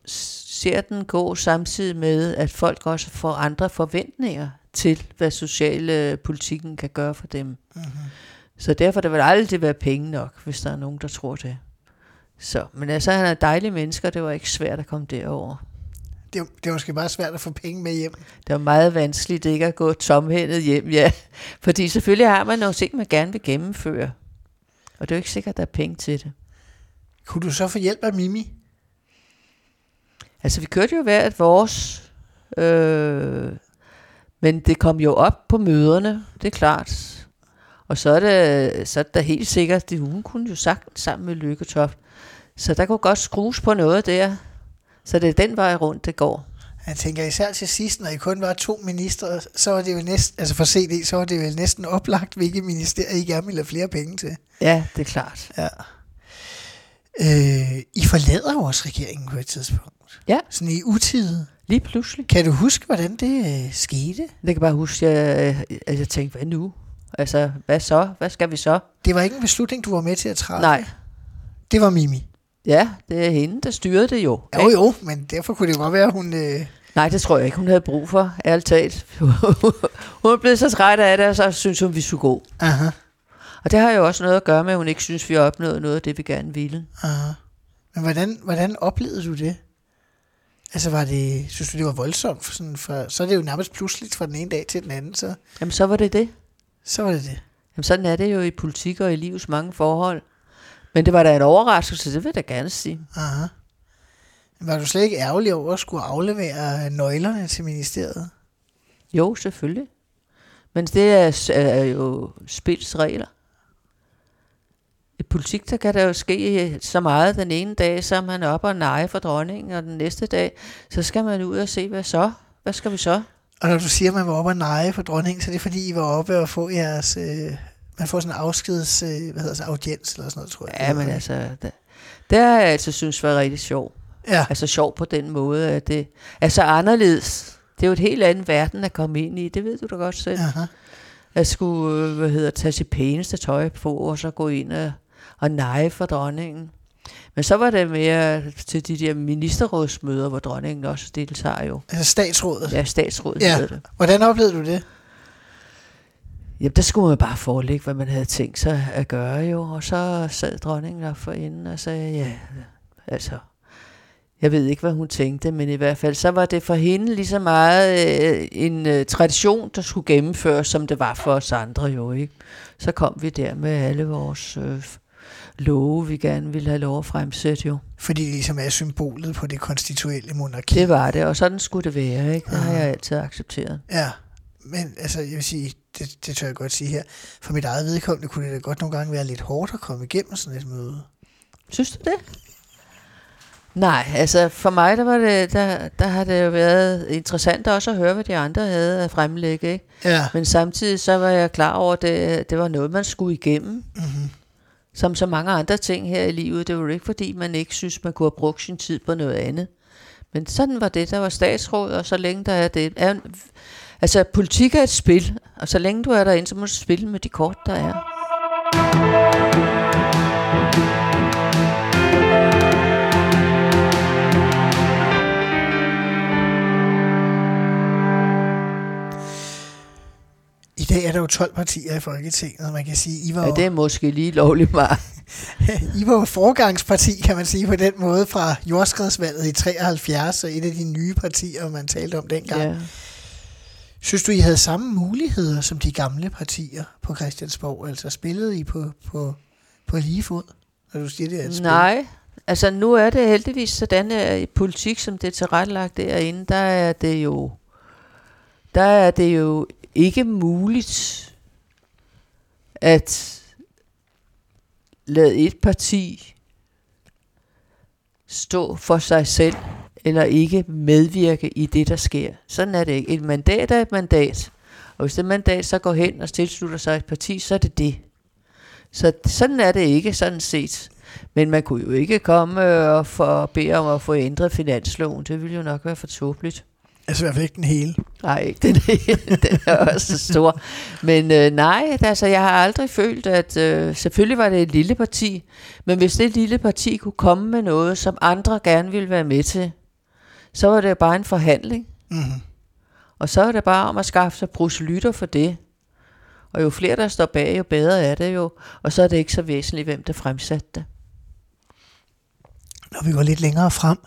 ser den gå samtidig med, at folk også får andre forventninger til, hvad socialpolitikken kan gøre for dem. Mm-hmm. Så derfor der vil aldrig være penge nok, hvis der er nogen, der tror det. Så, men altså, han er dejlig mennesker, det var ikke svært at komme derover. det, det er måske bare svært at få penge med hjem. Det var meget vanskeligt ikke at gå tomhændet hjem, ja. Fordi selvfølgelig har man nogle ting, man gerne vil gennemføre. Og det er jo ikke sikkert, at der er penge til det. Kunne du så få hjælp af Mimi? Altså, vi kørte jo hvert vores, øh, men det kom jo op på møderne, det er klart. Og så er det, så er det da helt sikkert, at hun kunne jo sagt sammen med Lykketoft. Så der kunne godt skrues på noget der. Så det er den vej rundt, det går. Jeg tænker især til sidst, når I kun var to ministre, så var det jo næsten, altså for CD, så var det vel næsten oplagt, hvilke ministerier I gerne ville have flere penge til. Ja, det er klart. Ja. Øh, I forlader jo også regeringen på et tidspunkt. Ja. Sådan i utide. Lige pludselig. Kan du huske, hvordan det øh, skete? Jeg kan bare huske, at jeg, at jeg tænkte, hvad nu? Altså, hvad så? Hvad skal vi så? Det var ikke en beslutning, du var med til at træffe. Nej. Det var Mimi. Ja, det er hende, der styrede det jo. Jo jo, men derfor kunne det godt være, at hun... Øh, Nej, det tror jeg ikke, hun havde brug for, ærligt talt. hun blevet så træt af det, og så synes hun, vi skulle gå. aha, Og det har jo også noget at gøre med, at hun ikke synes, vi har opnået noget af det, vi gerne ville. aha. Men hvordan, hvordan oplevede du det? Altså var det, synes du det var voldsomt? For sådan, for, så er det jo nærmest pludseligt fra den ene dag til den anden, så, Jamen, så var det det. så var det det. Jamen, sådan er det jo i politik og i livets mange forhold. Men det var da en overraskelse, det vil jeg da gerne sige. Aha. Var du slet ikke ærgerlig over at skulle aflevere nøglerne til ministeriet? Jo, selvfølgelig. Men det er, er jo spils regler. I politik, der kan der jo ske så meget den ene dag, så er man op og neje for dronningen, og den næste dag, så skal man ud og se, hvad så? Hvad skal vi så? Og når du siger, at man var oppe og neje for dronningen, så er det fordi, I var oppe og få jeres... Øh, man får sådan en afskeds... Øh, hvad hedder det, audiens eller sådan noget, tror jeg. Ja, men altså, der, Det har jeg altså synes var rigtig sjov. Ja, Altså sjov på den måde, at det er så anderledes. Det er jo et helt andet verden at komme ind i, det ved du da godt selv. aha. At skulle, øh, hvad hedder, tage sit pæneste tøj på, og så gå ind og, og neje for dronningen. Men så var det mere til de der ministerrådsmøder, hvor dronningen også deltager jo. altså statsrådet. Ja, statsrådet Ja. det. Hvordan oplevede du det? Jamen, der skulle man bare forelægge, hvad man havde tænkt sig at gøre jo. Og så sad dronningen op for inden og sagde, ja, altså, jeg ved ikke, hvad hun tænkte, men i hvert fald, så var det for hende lige så meget øh, en øh, tradition, der skulle gennemføres, som det var for os andre jo, ikke? Så kom vi der med alle vores øh, love, vi gerne ville have lov at fremsætte jo. Fordi det ligesom er symbolet på det konstituelle monarki. Det var det, og sådan skulle det være, ikke? Det har jeg altid accepteret. Ja, men altså, jeg vil sige, det, det tør jeg godt sige her. For mit eget vedkommende kunne det da godt nogle gange være lidt hårdt at komme igennem sådan et møde. Synes du det? Nej, altså for mig, der, var det, der, der har det jo været interessant også at høre, hvad de andre havde at fremlægge. Ikke? Ja, Men samtidig så var jeg klar over, at det, det var noget, man skulle igennem. mm-hmm. Som så mange andre ting her i livet. Det var ikke, fordi man ikke synes, man kunne have brugt sin tid på noget andet. Men sådan var det. Der var statsråd, og så længe der er det... Er, altså, politik er et spil, og så længe du er derinde, så må du spille med de kort, der er. Dag er der jo 12 partier i Folketinget, man kan sige, I var, Ja, det er måske lige lovligt meget. I var jo forgangsparti, kan man sige på den måde, fra jordskredsvalget i 73, og et af de nye partier, man talte om dengang. Ja. Synes du, I havde samme muligheder som de gamle partier på Christiansborg? Altså spillede I på, på, på lige fod, når du siger, det er et spil? Nej, altså nu er det heldigvis sådan, at i politik, som det er tilrettelagt derinde, der er det jo, der er det jo ikke muligt at lade et parti stå for sig selv, eller ikke medvirke i det, der sker. Sådan er det ikke. Et mandat er et mandat. Og hvis det mandat så går hen og tilslutter sig et parti, så er det det. Så sådan er det ikke, sådan set. Men man kunne jo ikke komme og for, bede om at få ændret finansloven. Det ville jo nok være for tåbeligt. Altså i hvert fald ikke den hele. Nej, ikke den, den er også stor. Men øh, nej, altså, jeg har aldrig følt, at øh, selvfølgelig var det et lille parti, men hvis det lille parti kunne komme med noget, som andre gerne ville være med til, så var det bare en forhandling. Mm-hmm. Og så er det bare om at skaffe sig proselytter for det. Og jo flere, der står bag, jo bedre er det jo. Og så er det ikke så væsentligt, hvem der fremsatte det. Når vi går lidt længere frem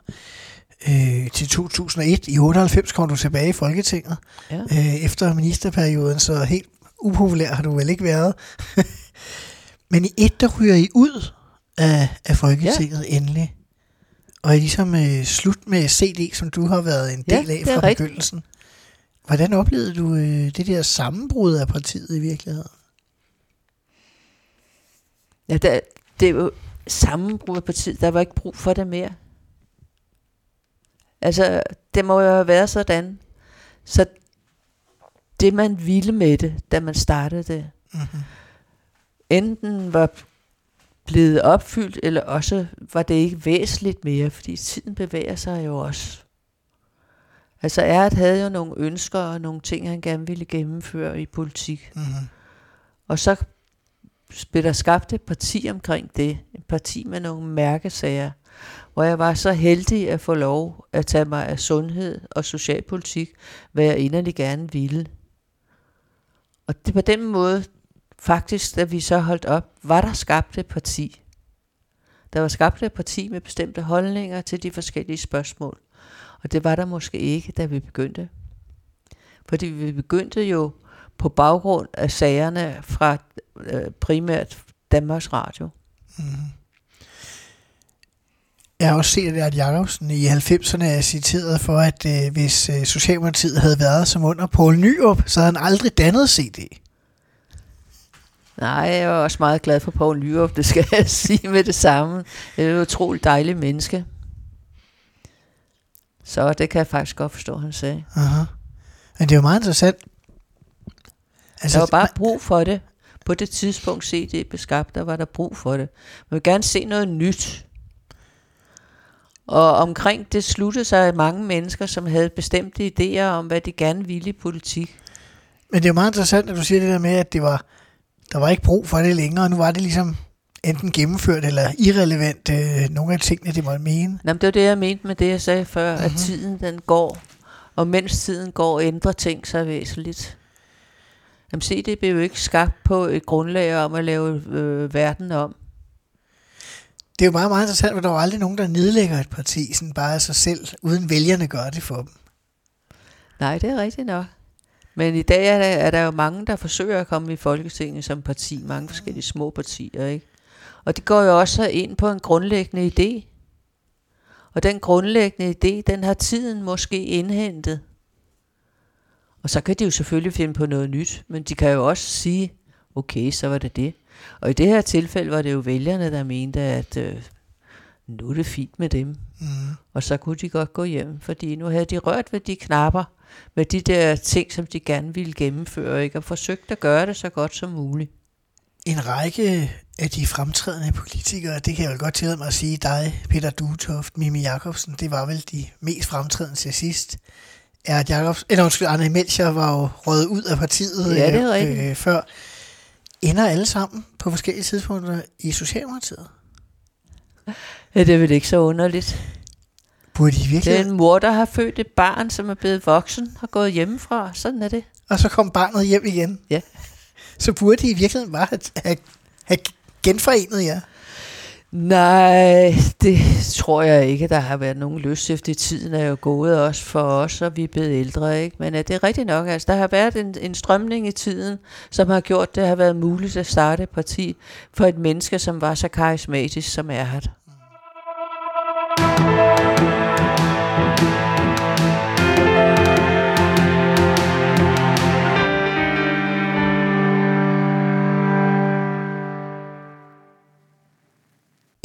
øh, til 2001, i 98 kom du tilbage i Folketinget. Ja. Øh, efter ministerperioden, så helt upopulær har du vel ikke været. Men i et, der ryger I ud af, af Folketinget ja. endelig. Og er ligesom øh, slut med CD, som du har været en Ja, del af det er fra rigtigt. begyndelsen. Hvordan oplevede du øh, det der sammenbrud af partiet i virkeligheden? Ja, der, det er jo sammenbrud af partiet. Der var ikke brug for det mere. Altså, det må jo have været sådan. Så det, man ville med det, da man startede det, Mm-hmm. enten var blevet opfyldt, eller også var det ikke væsentligt mere, fordi tiden bevæger sig jo også. Altså Erd havde jo nogle ønsker og nogle ting, han gerne ville gennemføre i politik. Mm-hmm. Og så blev der skabt et parti omkring det. Et parti med nogle mærkesager. Hvor jeg var så heldig at få lov at tage mig af sundhed og socialpolitik, hvad jeg inderlig gerne ville. Og det på den måde, faktisk, da vi så holdt op, var der skabt et parti. Der var skabt et parti med bestemte holdninger til de forskellige spørgsmål. Og det var der måske ikke, da vi begyndte. Fordi vi begyndte jo på baggrund af sagerne fra øh, primært Danmarks Radio. Mm-hmm. Jeg har også set, at Jacobsen i 90'erne er citeret for, at øh, hvis øh, Socialdemokratiet havde været som under Poul Nyrup, så havde han aldrig dannet CD. Nej, jeg var også meget glad for Poul Nyrup, det skal jeg sige med det samme. Det er et utroligt dejligt menneske. Så det kan jeg faktisk godt forstå, han sagde. Aha. Men det er jo meget interessant. Altså, der var bare brug for det. På det tidspunkt CD blev skabt, der var der brug for det. Man vil gerne se noget nyt. Og omkring det sluttede sig mange mennesker, som havde bestemte idéer om, hvad de gerne ville i politik. Men det er jo meget interessant, at du siger det der med, at det var, der var ikke brug for det længere, og nu var det ligesom enten gennemført eller irrelevant, øh, nogle af tingene, det måtte mene. Jamen, det var det, jeg mente med det, jeg sagde før, mm-hmm. at tiden den går, og mens tiden går, ændrer ting sig væsentligt. Jamen se, det blev jo ikke skabt på et grundlag om at lave øh, verden om. Det er jo meget, meget interessant, for der er jo aldrig nogen, der nedlægger et parti, sådan bare af sig selv, uden vælgerne gør det for dem. Nej, det er rigtigt nok. Men i dag er der, er der jo mange, der forsøger at komme i Folketinget som parti, mange forskellige små partier, ikke? Og det går jo også ind på en grundlæggende idé. Og den grundlæggende idé, den har tiden måske indhentet. Og så kan de jo selvfølgelig finde på noget nyt, men de kan jo også sige, okay, så var det det. Og i det her tilfælde var det jo vælgerne, der mente, at øh, nu er det fint med dem. Mm. Og så kunne de godt gå hjem, fordi nu havde de rørt ved de knapper, med de der ting, som de gerne ville gennemføre, ikke? og forsøgt at gøre det så godt som muligt. En række af de fremtrædende politikere, det kan jeg vel godt tillade mig at sige, dig, Peter Duetoft, Mimi Jakobsen, det var vel de mest fremtrædende til sidst. Er Jacobs, eller undskyld, Arne Melcher var jo røget ud af partiet Ja, det er rigtigt. øh, før. Ender alle sammen på forskellige tidspunkter i Socialdemokratiet? Ja, det er vel ikke så underligt. Burde de Det virkelig? er en mor, der har født et barn, som er blevet voksen og gået hjemmefra. Sådan er det. Og så kom barnet hjem igen. Ja. Så burde de i virkeligheden bare have, have, have genforenet jer. Nej, det tror jeg ikke, der har været nogen lyst efter. Tiden er jo gået også for os, og vi er blevet ældre. Ikke? Men er det er rigtigt nok, altså, der har været en, en strømning i tiden, som har gjort, det har været muligt at starte et parti for et menneske, som var så karismatisk som er Erhard. Mm.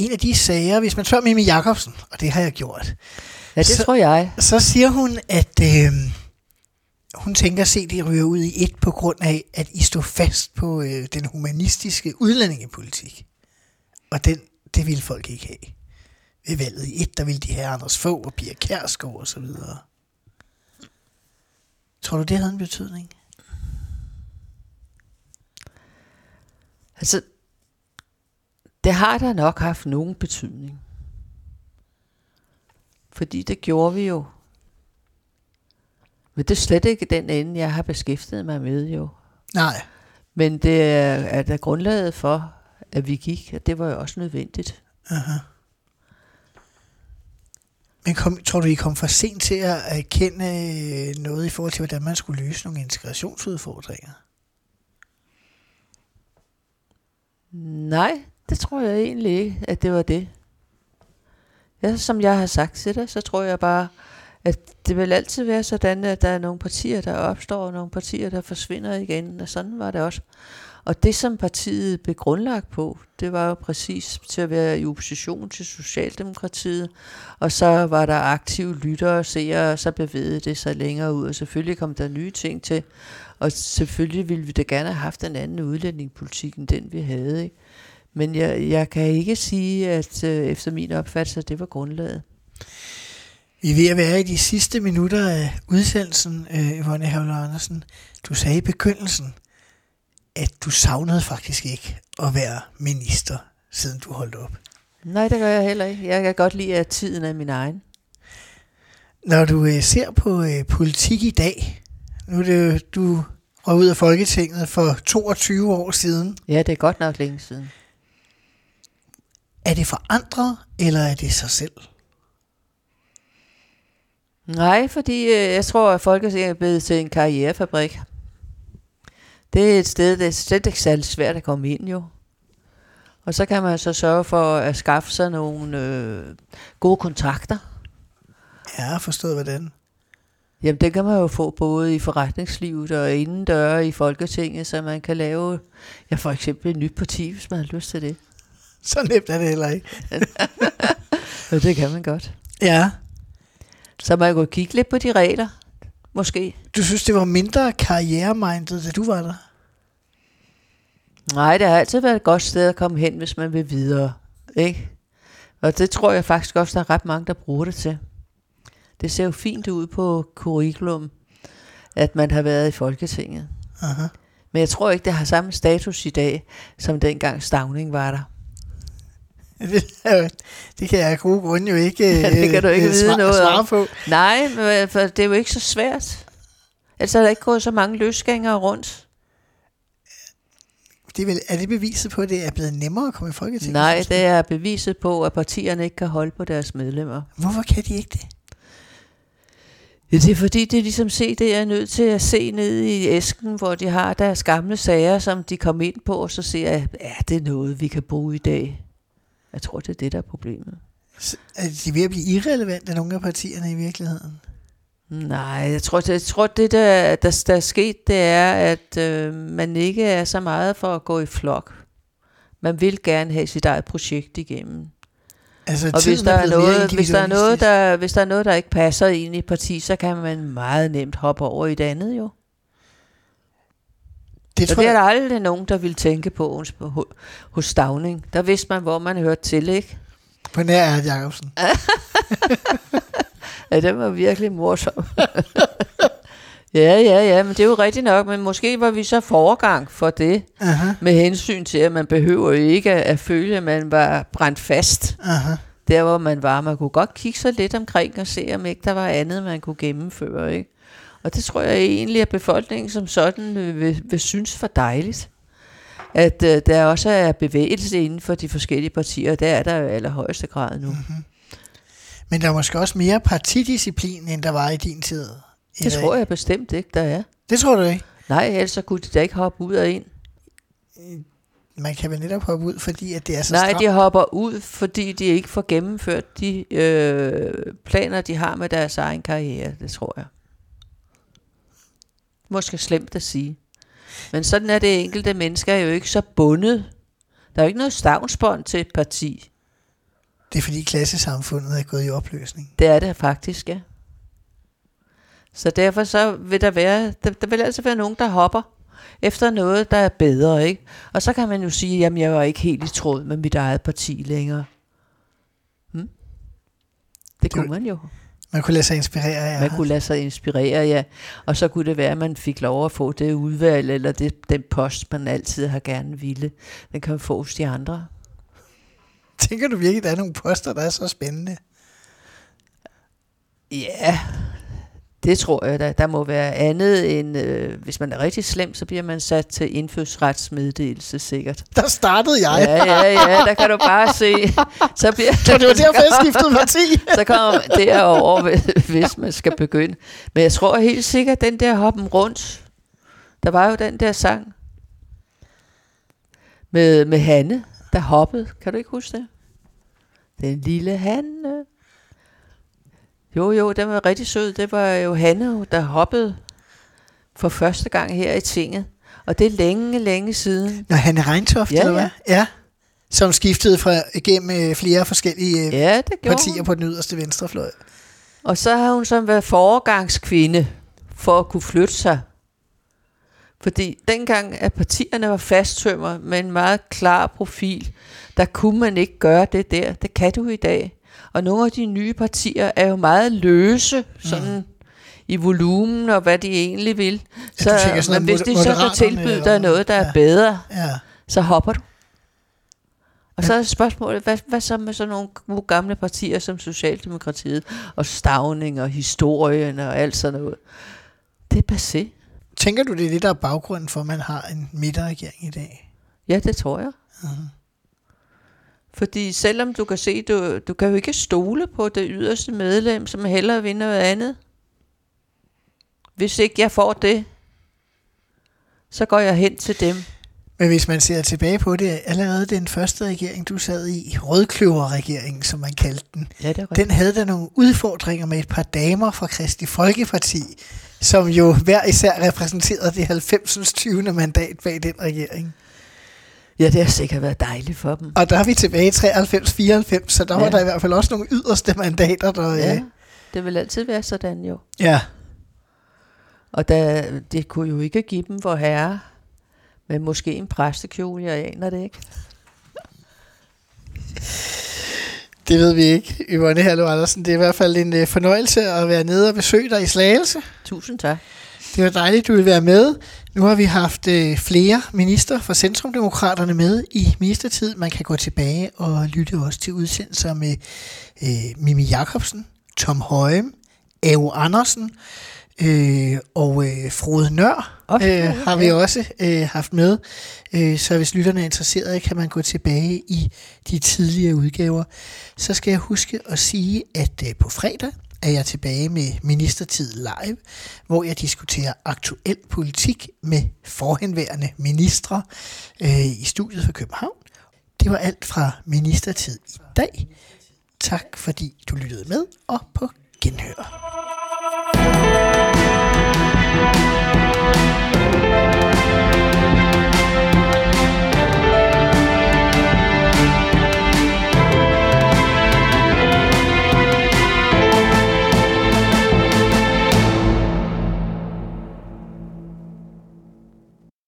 En af de sager, hvis man spørger Mimi Jakobsen, og det har jeg gjort, Ja, det Så- tror jeg. så siger hun, at øh, hun tænker at se det ryger ud i et på grund af, at I stod fast på øh, den humanistiske udlændingepolitik. Og den, det ville folk ikke have. Ved valget i et, der ville de have Anders Fogh og Pia Kærsgaard og så videre. Tror du, det havde en betydning? Altså, det har da nok haft nogen betydning. Fordi det gjorde vi jo. Men det er slet ikke den ende, jeg har beskæftiget mig med jo. Nej. Men det er, er der grundlaget for, at vi gik, og det var jo også nødvendigt. Men kom, tror du, I kom for sent til at erkende øh, noget i forhold til, hvordan man skulle løse nogle integrationsudfordringer? Nej, det tror jeg egentlig ikke, at det var det. Ja, som jeg har sagt til dig, så tror jeg bare, at det vil altid være sådan, at der er nogle partier, der opstår, og nogle partier, der forsvinder igen, og sådan var det også. Og det, som partiet blev grundlagt på, det var jo præcis til at være i opposition til Socialdemokratiet, og så var der aktive lyttere og seere, og så bevægede det sig længere ud, og selvfølgelig kom der nye ting til, og selvfølgelig ville vi da gerne have haft en anden udlændingepolitik, end den vi havde, ikke? Men jeg, jeg kan ikke sige, at øh, efter min opfattelse, at det var grundlaget. Vi er ved at være i de sidste minutter af udsendelsen, øh, Yvonne Havler Andersen. Du sagde i begyndelsen, at du savnede faktisk ikke at være minister, siden du holdt op. Nej, det gør jeg heller ikke. Jeg kan godt lide, at tiden er min egen. Når du øh, ser på øh, politik i dag, nu er det jo, du røg ud af Folketinget for 22 år siden. Ja, det er godt nok længe siden. Er det forandret, eller er det sig selv? Nej, fordi øh, jeg tror, at Folketinget er blevet til en karrierefabrik. Det er et sted, det er slet ikke særlig svært at komme ind jo. Og så kan man så sørge for at skaffe sig nogle øh, gode kontrakter. Ja, forstået hvordan. Jamen, det kan man jo få både i forretningslivet og indendøre i Folketinget, så man kan lave, ja, for eksempel et nyt parti, hvis man har lyst til det. Så nemt er det heller ikke. Det kan man godt. Ja, Så man kunne kigge lidt på de regler, måske. du synes, det var mindre karrieremindet, da du var der? Nej, det har altid været et godt sted at komme hen, hvis man vil videre. Ikke? Og det tror jeg faktisk også, der er ret mange, der bruger det til. Det ser jo fint ud på curriculum, at man har været i Folketinget. Aha. Men jeg tror ikke, det har samme status i dag, som dengang Stavning var der. Det, kan jeg af gode grunde jo ikke, Ja, det kan du ikke øh, vide svar- noget svare på. Nej, men for det er jo ikke så svært. Ellers er der ikke gået så mange løsgængere rundt. Det er, vel, er det beviset på, at det er blevet nemmere at komme i Folketinget? Nej, det er beviset på, at partierne ikke kan holde på deres medlemmer. Hvorfor kan de ikke det? Ja, det er fordi, det er ligesom se, det er nødt til at se ned i æsken, hvor de har deres gamle sager, som de kom ind på, og så ser jeg, er det noget, vi kan bruge i dag? Jeg tror, det er det, der er problemet. Så Er de ved at blive irrelevante, nogle af partierne i virkeligheden? Nej, jeg tror, det, jeg tror det der, der, der er sket, det er, at øh, man ikke er så meget for at gå i flok. Man vil gerne have sit eget projekt igennem. Altså, Og hvis der, er noget, hvis, der er noget, der, hvis der er noget, der ikke passer ind i et parti, så kan man meget nemt hoppe over i det andet jo. Det tror det er jeg, der aldrig nogen, der vil tænke på hos, Stavning. Der vidste man, hvor man hørte til, ikke? på nær Erhard Jacobsen. Ja, det var virkelig morsom. ja, ja, ja, men det er jo rigtigt nok. Men måske var vi så foregang for det, Aha, med hensyn til, at man behøver ikke at, at føle, at man var brændt fast. aha. Der, hvor man var. Man kunne godt kigge sig lidt omkring og se, om ikke der var andet, man kunne gennemføre, ikke? Og det tror jeg egentlig, at befolkningen som sådan øh, vil, vil synes var dejligt. At øh, der også er bevægelse inden for de forskellige partier, der er der jo allerhøjeste grad nu. Mm-hmm. Men der er måske også mere partidisciplin, end der var i din tid. i Det dag. tror jeg bestemt ikke, der er. Det tror du ikke? Nej, ellers så kunne de da ikke hoppe ud og ind. Man kan vel netop hoppe ud, fordi at det er så Nej, stramt. de hopper ud, fordi de ikke får gennemført de øh, planer, de har med deres egen karriere. Det tror jeg. Måske slemt at sige. Men sådan er det enkelte mennesker jo ikke så bundet. Der er jo ikke noget stavnsbånd til et parti. Det er fordi klassesamfundet er gået i opløsning. Det er det faktisk, ja. Så derfor så vil der være, der, der vil altså være nogen, der hopper efter noget, der er bedre, ikke? Og så kan man jo sige, jamen jeg var ikke helt i tråd med mit eget parti længere. Hmm? Det kunne Det- man jo. Man kunne lade sig inspirere af Man kunne lade sig inspirere, ja. Og så kunne det være, at man fik lov at få det udvalg, eller det, den post, man altid har gerne ville. Den kan man få hos de andre. Tænker du virkelig, der er nogle poster, der er så spændende? Ja, det tror jeg da. Der må være andet end, øh, hvis man er rigtig slem, så bliver man sat til indfødsretsmeddelelse sikkert. Der startede jeg. Ja, ja, ja, der kan du bare se. Så bliver Så det var derfor, jeg skiftede parti. så kommer man derover, hvis man skal begynde. Men jeg tror helt sikkert, den der hoppen rundt, der var jo den der sang med, med Hanne, der hoppede. Kan du ikke huske det? Den lille Hanne. Jo, jo, den var rigtig sød. Det var jo Hanne, der hoppede for første gang her i tinget. Og det er længe, længe siden. Når Hanne Reintoft, Ja, eller hvad? ja. Ja. Som skiftede fra, igennem øh, flere forskellige øh, Ja, det partier hun. på den yderste venstrefløj. Og så har hun så været foregangskvinde for at kunne flytte sig. Fordi dengang, at partierne var fasttømmer med en meget klar profil, der kunne man ikke gøre det der. Det kan du i dag. Og nogle af de nye partier er jo meget løse, sådan mm. i volumen og hvad de egentlig vil. Ja, Så, sådan men hvis de så kan tilbyde dig noget, der er Ja. bedre, Ja. så hopper du. Og så er spørgsmålet, hvad, hvad så med sådan nogle gode gamle partier som Socialdemokratiet, og Stavning og historien og alt sådan noget? Det er passé. Tænker du, det er det, der er baggrunden for, at man har en midterregering i dag? Ja, det tror jeg. Uh-huh. Fordi selvom du kan se, du, du kan jo ikke stole på det yderste medlem, som hellere vil noget andet. Hvis ikke jeg får det, så går jeg hen til dem. Men hvis man ser tilbage på det, allerede den første regering, du sad i, rødkløverregeringen, som man kaldte den, Ja, den havde der nogle udfordringer med et par damer fra Kristi Folkeparti, som jo hver især repræsenterede det 90. 20. mandat bag den regering. Ja, det har sikkert været dejligt for dem. Og der er vi tilbage i 93-94, så der ja. var der i hvert fald også nogle yderste mandater, der... Ja, Ja. det vil altid være sådan jo. ja. Og der, det kunne jo ikke give dem for herre, men måske en præstekjole, jeg aner det ikke. Det ved vi ikke, Yvonne Hallo Andersen. Det er i hvert fald en øh, fornøjelse at være nede og besøge dig i Slagelse. Tusind tak. Det var dejligt, du ville være med. Nu har vi haft øh, flere minister fra Centrumdemokraterne med i ministertid. Man kan gå tilbage og lytte også til udsendelser med øh, Mimi Jakobsen, Tom Højem, Ave Andersen øh, og øh, Frode Nør Frode, øh, har vi også øh, haft med. Øh, så hvis lytterne er interesserede, kan man gå tilbage i de tidligere udgaver. Så skal jeg huske at sige, at øh, på fredag er jeg tilbage med Ministertid Live, hvor jeg diskuterer aktuel politik med forhenværende ministre øh, i studiet fra København. Det var alt fra Ministertid i dag. Tak fordi du lyttede med, og på genhør.